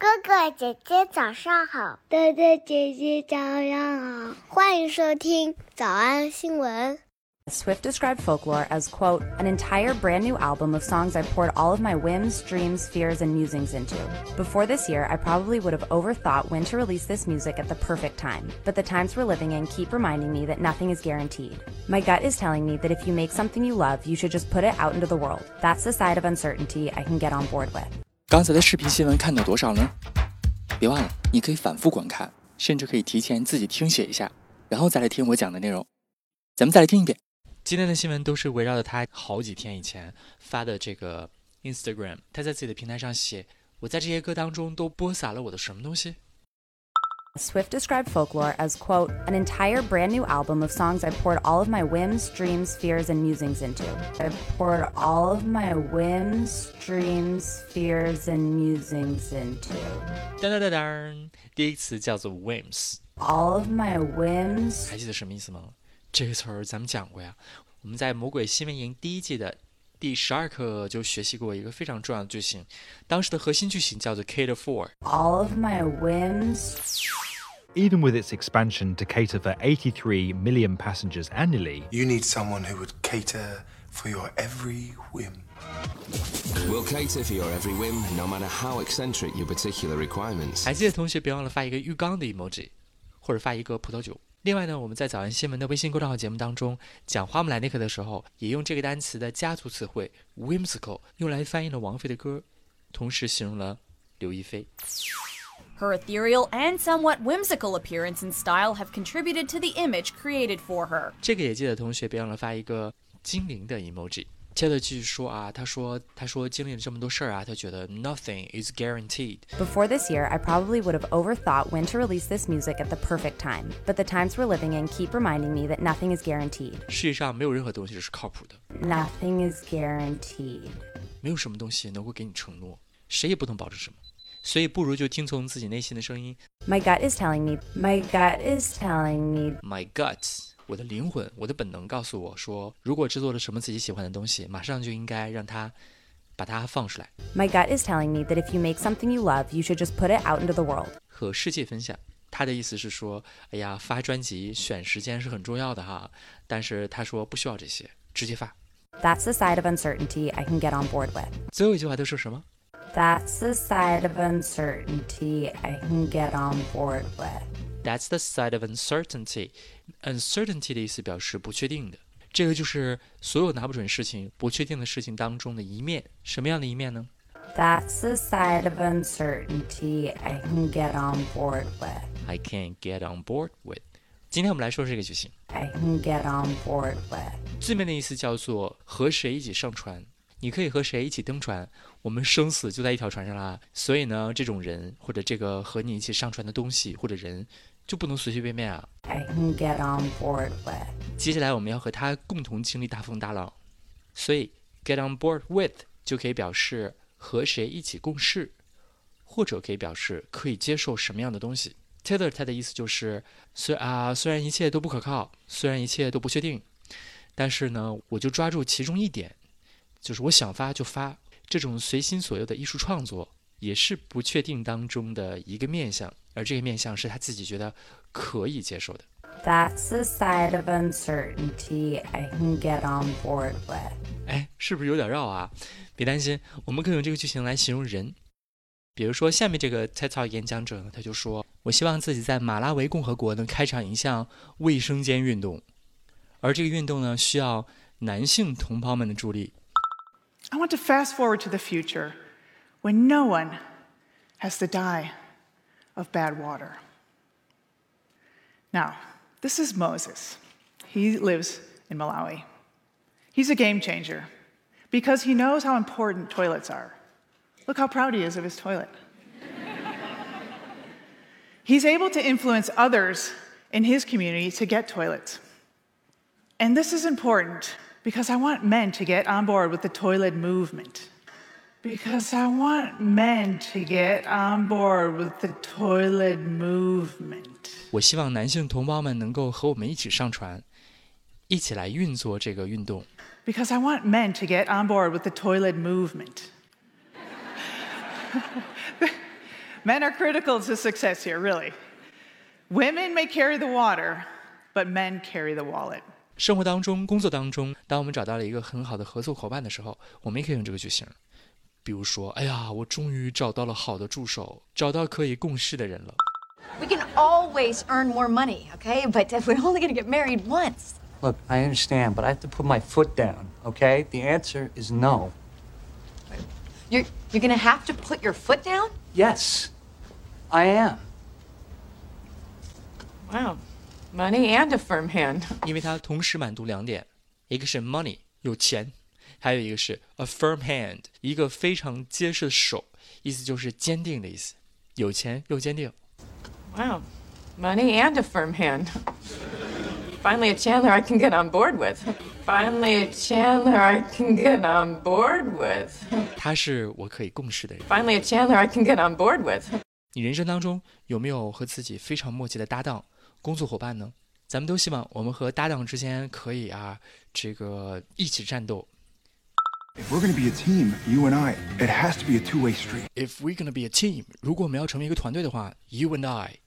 哥哥姐姐早上好，哥哥姐姐早上好，欢迎收听早安新闻。Swift described folklore as, quote, an entire brand new album of songs I poured all of my whims, dreams, fears, and musings into. Before this year, I probably would have overthought when to release this music at the perfect time, but the times we're living in keep reminding me that nothing is guaranteed. My gut is telling me that if you make something you love, you should just put it out into the world. That's the side of uncertainty I can get on board with. 刚才的视频新闻看到多少呢？别忘了，你可以反复观看，甚至可以提前自己听写一下，然后再来听我讲的内容。咱们再来听一遍。今天的新闻都是围绕着他好几天以前发的这个 Instagram，他在自己的平台上写：“我在这些歌当中都播撒了我的什么东西。” Swift described folklore as, quote, an entire brand new album of songs I poured all of my whims, dreams, fears, and musings into. I poured all of my whims, dreams, fears, and musings into. 当当当当，第一个词叫做 whims。 All of my whims. 还记得什么意思吗？这个词儿咱们讲过呀。我们在《魔鬼新闻营》第一季的 第十二课就学习过一个非常重要的句型，当时的核心句型叫做 cater for。 All of my whims. Even with its expansion to cater for 83 million passengers annually, You need someone who would cater for your every whim. We'll cater for your every whim, no matter how eccentric your particular requirements. 还记得同学别忘了发一个浴缸的 emoji，或者发一个葡萄酒。 另外呢，我们在早安新闻的微信公众号节目当中讲花木兰那课的时候，也用这个单词的家族词汇 whimsical 用来翻译了王菲的歌，同时形容了刘亦菲。Her ethereal and somewhat whimsical appearance and style have contributed to the image created for her. 这个也记得同学别忘了发一个精灵的 emoji。接着继续说啊，他说他说经历了这么多事儿啊，他觉得 nothing is guaranteed。 Before this year, I probably would have overthought when to release this music at the perfect time, but the times we're living in keep reminding me that nothing is guaranteed. 世界上没有任何东西是靠谱的， Nothing is guaranteed. 没有什么东西能够给你承诺，谁也不能保证什么。所以不如就听从自己内心的声音。 My gut is telling me, my gut is telling me My gut， 我的灵魂，我的本能告诉我说，如果制作了什么自己喜欢的东西，马上就应该让它把它放出来，My gut is telling me that if you make something you love, you should just put it out into the world. 和世界分享。他的意思是说，哎呀，发专辑选时间是很重要的哈，但是他说不需要这些，直接发。That's the side of uncertainty I can get on board with. 最后一句话都说什么？That's the side of uncertainty I can get on board with. That's the side of uncertainty. Uncertainty 的意思表示不确定的，这个就是所有拿不准事情、不确定的事情当中的一面。什么样的一面呢？That's the side of uncertainty I can get on board with. I can get on board with。今天我们来说这个句型，I can get on board with. 字面的意思叫做和谁一起上船。你可以和谁一起登船？我们生死就在一条船上啦。所以呢，这种人或者这个和你一起上船的东西或者人，就不能随随便便啊。I can get on board with. 接下来我们要和他共同经历大风大浪，所以 get on board with 就可以表示和谁一起共事，或者可以表示可以接受什么样的东西。Taylor 他的意思就是，虽啊虽然一切都不可靠，虽然一切都不确定，但是呢，我就抓住其中一点，就是我想发就发，这种随心所欲的艺术创作也是不确定当中的一个面向，而这个面向是他自己觉得可以接受的。That's the side of uncertainty I can get on board with. 哎，是不是有点绕啊？别担心，我们可以用这个句型来形容人。比如说，下面这个 TED Talk 演讲者呢，他就说：“我希望自己在马拉维共和国能开展一项卫生间运动，而这个运动呢，需要男性同胞们的助力。I want to fast forward to the future when no one has to die of bad water. Now, this is Moses. He lives in Malawi. He's a game changer because he knows how important toilets are. Look how proud he is of his toilet. He's able to influence others in his community to get toilets. And this is important because I want men to get on board with the toilet movement. Because I want men to get on board with the toilet movement. 我希望男性同胞们能够和我们一起上船，一起来运作这个运动。 Because I want men to get on board with the toilet movement. Men are critical to success here, really. Women may carry the water, but men carry the wallet. 生活当中、工作当中，当我们找到了一个很好的合作伙伴的时候，我们也可以用这个句型。 比如说，哎呀，我终于找到了好的助手，找到可以共事的人了。We can always earn more money, okay? But we're only going to get married once. Look, I understand, but I have to put my foot down, okay? The answer is no. You're, you're going to have to put your foot down? Yes, I am. Wow. Money and a firm hand. 因为它同时满足两点，一个是 money 有钱，还有一个是 a firm hand 一个非常结实的手，意思就是坚定的意思，有钱又坚定。Wow. Money and a firm hand. Finally, a Chandler I can get on board with. Finally, a Chandler I can get on board with. 他是我可以共事的人。Finally, a Chandler I can get on board with. 你人生当中有没有和自己非常默契的搭档、工作伙伴呢？咱们都希望我们和搭档之间可以啊，这个一起战斗。If we're going to be a team, you and I, it has to be a two-way street. If we're gonna be a team，如果我们要成为一个团队的话，you and I，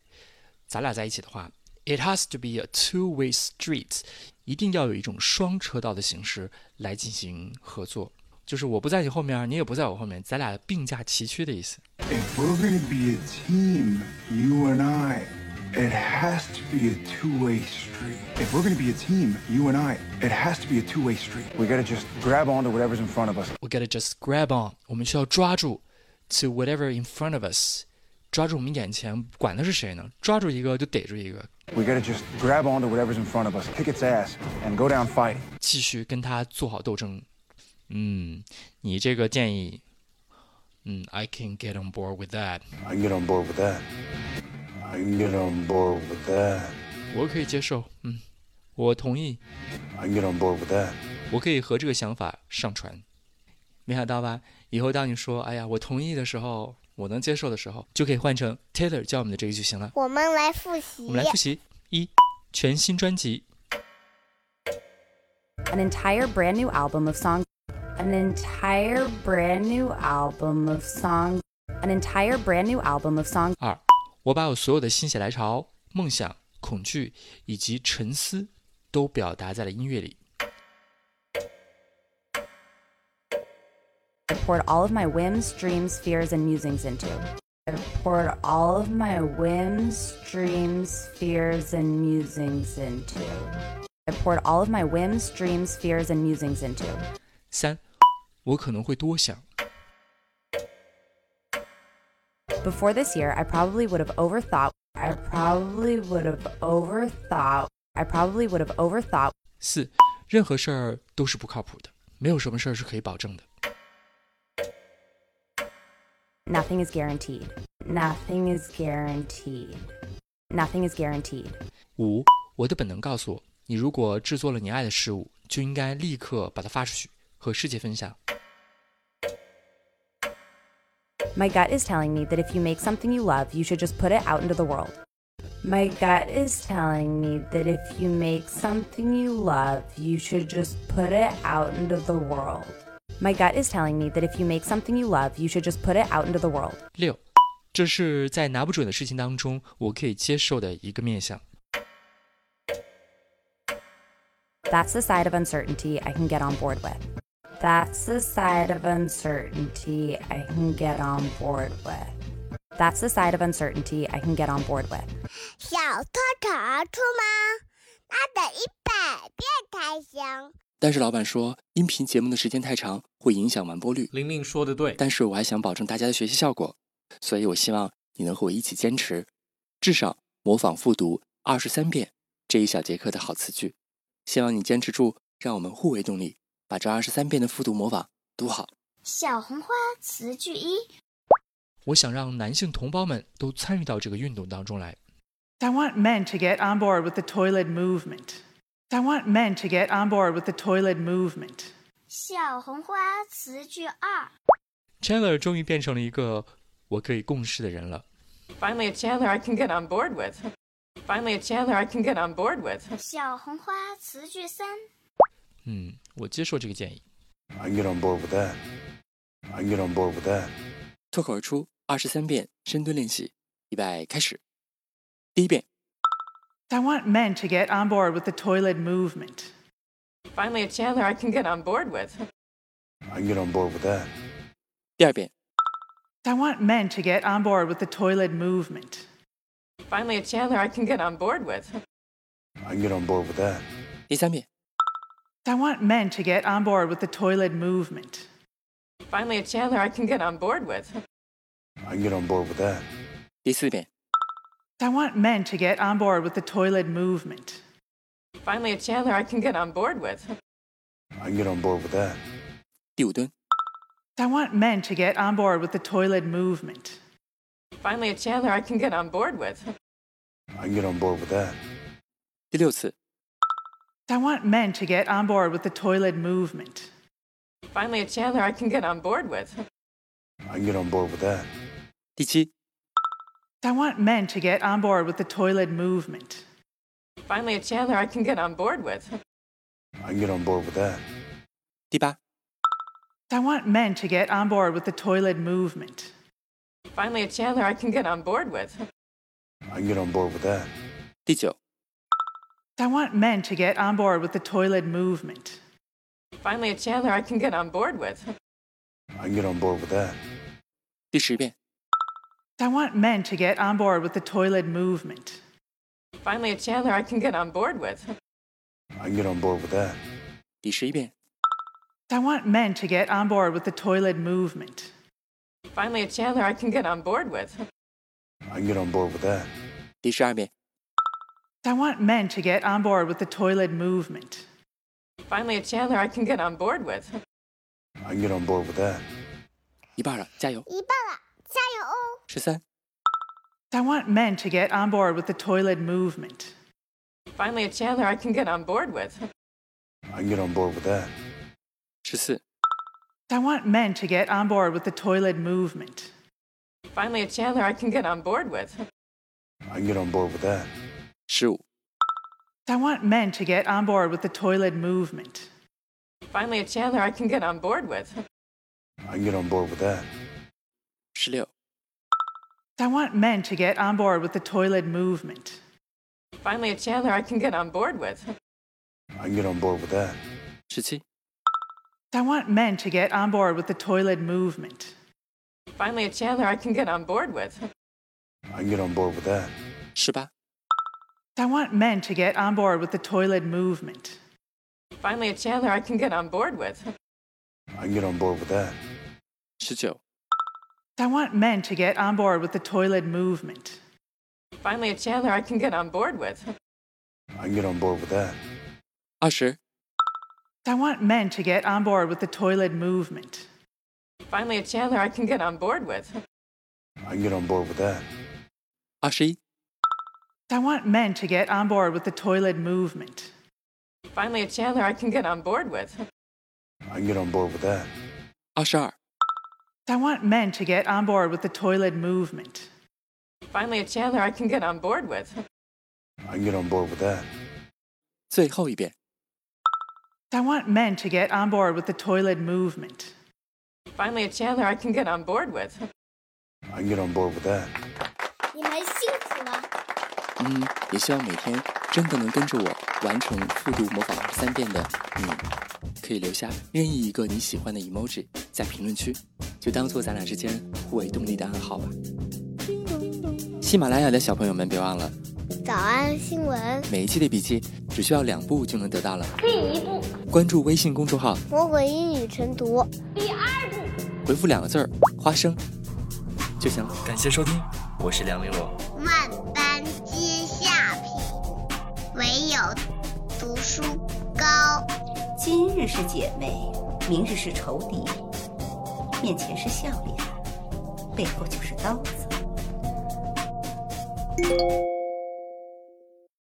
咱俩在一起的话，it has to be a two-way street，一定要有一种双车道的形式来进行合作。就是我不在你后面，你也不在我后面，咱俩并驾齐驱的意思。 If we're going to be a team, you and I, it has to be a two-way street. If we're going to be a team, you and I, it has to be a two-way street. We got to just grab onto whatever's in front of us. We gotta just grab on，我们需要抓住，to whatever in front of us，抓住我们眼前，管他是谁呢？抓住一个就逮住一个， We got to just grab onto whatever's in front of us, kick its ass, and go down fighting. 继续跟他做好斗争。嗯，你这个建议，嗯，I can get on board with that， I can get on board with that. I can get on board with that. 我可以接受，嗯，我同意，I can get on board with that. 我可以和这个想法上传。没想到吧？以后当你说“哎呀，我同意”的时候，我能接受的时候，就可以换成 Taylor 教我们的这个句型了。我们来复习。我们来复习：一，全新专辑 An entire brand new album of songs. An entire brand new album of songs. An entire brand new album of songs. 二，我把我所有的心血来潮、梦想、恐惧以及沉思都表达在了音乐里。 I poured all of my whims, dreams, fears, and musings into. I poured all of my whims, dreams, fears, and musings into. I poured all of my whims, dreams, fears, and musings into. 三，我可能会多想。 Before this year, I probably would have overthought. I probably would have overthought. I probably would have overthought. 四，任何事儿都是不靠谱的，没有什么事儿是可以保证的。 Nothing is guaranteed. Nothing is guaranteed. Nothing is guaranteed. 五，我的本能告诉我，你如果制作了你爱的事物，就应该立刻把它发出去，和世界分享。 My gut is telling me that if you make something you love, you should just put it out into the world. My gut is telling me that if you make something you love, you should just put it out into the world. My gut is telling me that if you make something you love, you should just put it out into the world. 六，这是在拿不准的事情当中，我可以接受的一个面向。 That's the side of uncertainty I can get on board with. That's the side of uncertainty I can get on board with. That's the side of uncertainty I can get on board with. 小偷逃出吗？那得一百遍才行。但是老板说，音频节目的时间太长，会影响完播率。玲玲说的对，但是我还想保证大家的学习效果，所以我希望你能和我一起坚持，至少模仿复读二十三遍这一小节课的好词句。希望你坚持住，让我们互为动力，把这二十三遍的复读模仿读好。小红花词句一：我想让男性同胞们都参与到这个运动当中来。I want men to get on board with the toilet movement. I want men to get on board with the toilet movement. 小红花词句二：Chandler 终于变成了一个我可以共事的人了。Finally, a Chandler I can get on board with. Finally, a Chandler I can get on board with. 小红花词句三：嗯，我接受这个建议。 I can get on board with that. I can get on board with that. 脱口而出 二十三遍深蹲练习，预备开始。第一遍。I want men to get on board with the toilet movement. Finally, a Chandler I can get on board with. I can get on board with that. 第二遍。I want men to get on board with the toilet movement. Finally, a Chandler I can get on board with. I can get on board with that. 第三遍。 I want men to get on board with the toilet movement. Finally, a Chandler I can get on board with. I can get on board with that. 第四遍。I want men to get on board with the toilet movement. Finally, a Chandler I can get on board with. I can get on board with that. 第五蹲。 I want men to get on board with the toilet movement. Finally, a Chandler I can get on board with. I can get on board with that. 第六次。 I want men to get on board with the toilet movement. Finally, a Chandler I can get on board with. I can get on board with that. 第七。 I want men to get on board with the toilet movement. Finally, a Chandler I can get on board with. I can get on board with that. 第八。 I want men to get on board with the toilet movement. Finally, a Chandler I can get on board with. I can get on board with that. 第九。 I want men to get on board with the toilet movement. Finally, a Chandler I can get on board with. I can get on board with that. 第十遍。 I want men to get on board with the toilet movement. Finally, a Chandler I can get on board with. I can get on board with that. 第十一遍。 I want men to get on board with the toilet movement. Finally, a Chandler I can get on board with. I can get on board with that. 第十二遍。 I want men to get on board with the toilet movement. Finally, a Chandler I can get on board with. I can get on board with that. 一半了，加油！一半了，加油哦！十三。 I want men to get on board with the toilet movement. Finally, a Chandler I can get on board with. I can get on board with that. 十四。 I want men to get on board with the toilet movement. Finally, a Chandler I can get on board with. I can get on board with that. 十五。 I want men to get on board with the toilet movement. Finally, a Chandler I can get on board with. I can get on board with that. 十六。 I want men to get on board with the toilet movement. Finally, a Chandler I can get on board with. I can get on board with that. 十七。 I want men to get on board with the toilet movement. Finally, a Chandler I can get on board with. I can get on board with that. 十八。 I want men to get on board with the toilet movement. Finally, a Chandler I can get on board with. I can get on board with that. I want men to get on board with the toilet movement. Finally, a Chandler I can get on board with. I can get on board with that. 20. I want men to get on board with the toilet movement. Finally, a Chandler I can get on board with. I can get on board with that. 21. I want men to get on board with the toilet movement. Finally, a Chandler I can get on board with. I can get on board with that. 二十二。 I want men to get on board with the toilet movement. Finally, a Chandler I can get on board with. I can get on board with that. 最后一遍。 I want men to get on board with the toilet movement. Finally, a Chandler I can get on board with. I can get on board with that. 嗯，也希望每天真的能跟着我完成复读模仿二十三遍的你，可以留下任意一个你喜欢的 emoji 在评论区，就当做咱俩之间互为动力的暗号吧。喜马拉雅的小朋友们，别忘了早安新闻，每一期的笔记只需要两步就能得到了。第一步，关注微信公众号，魔鬼英语晨读；第二步，回复两个字儿“花生”就行了。感谢收听，我是梁玲珑。有读书高。今日是姐妹，明日是仇敌，面前是笑脸，背后就是刀子。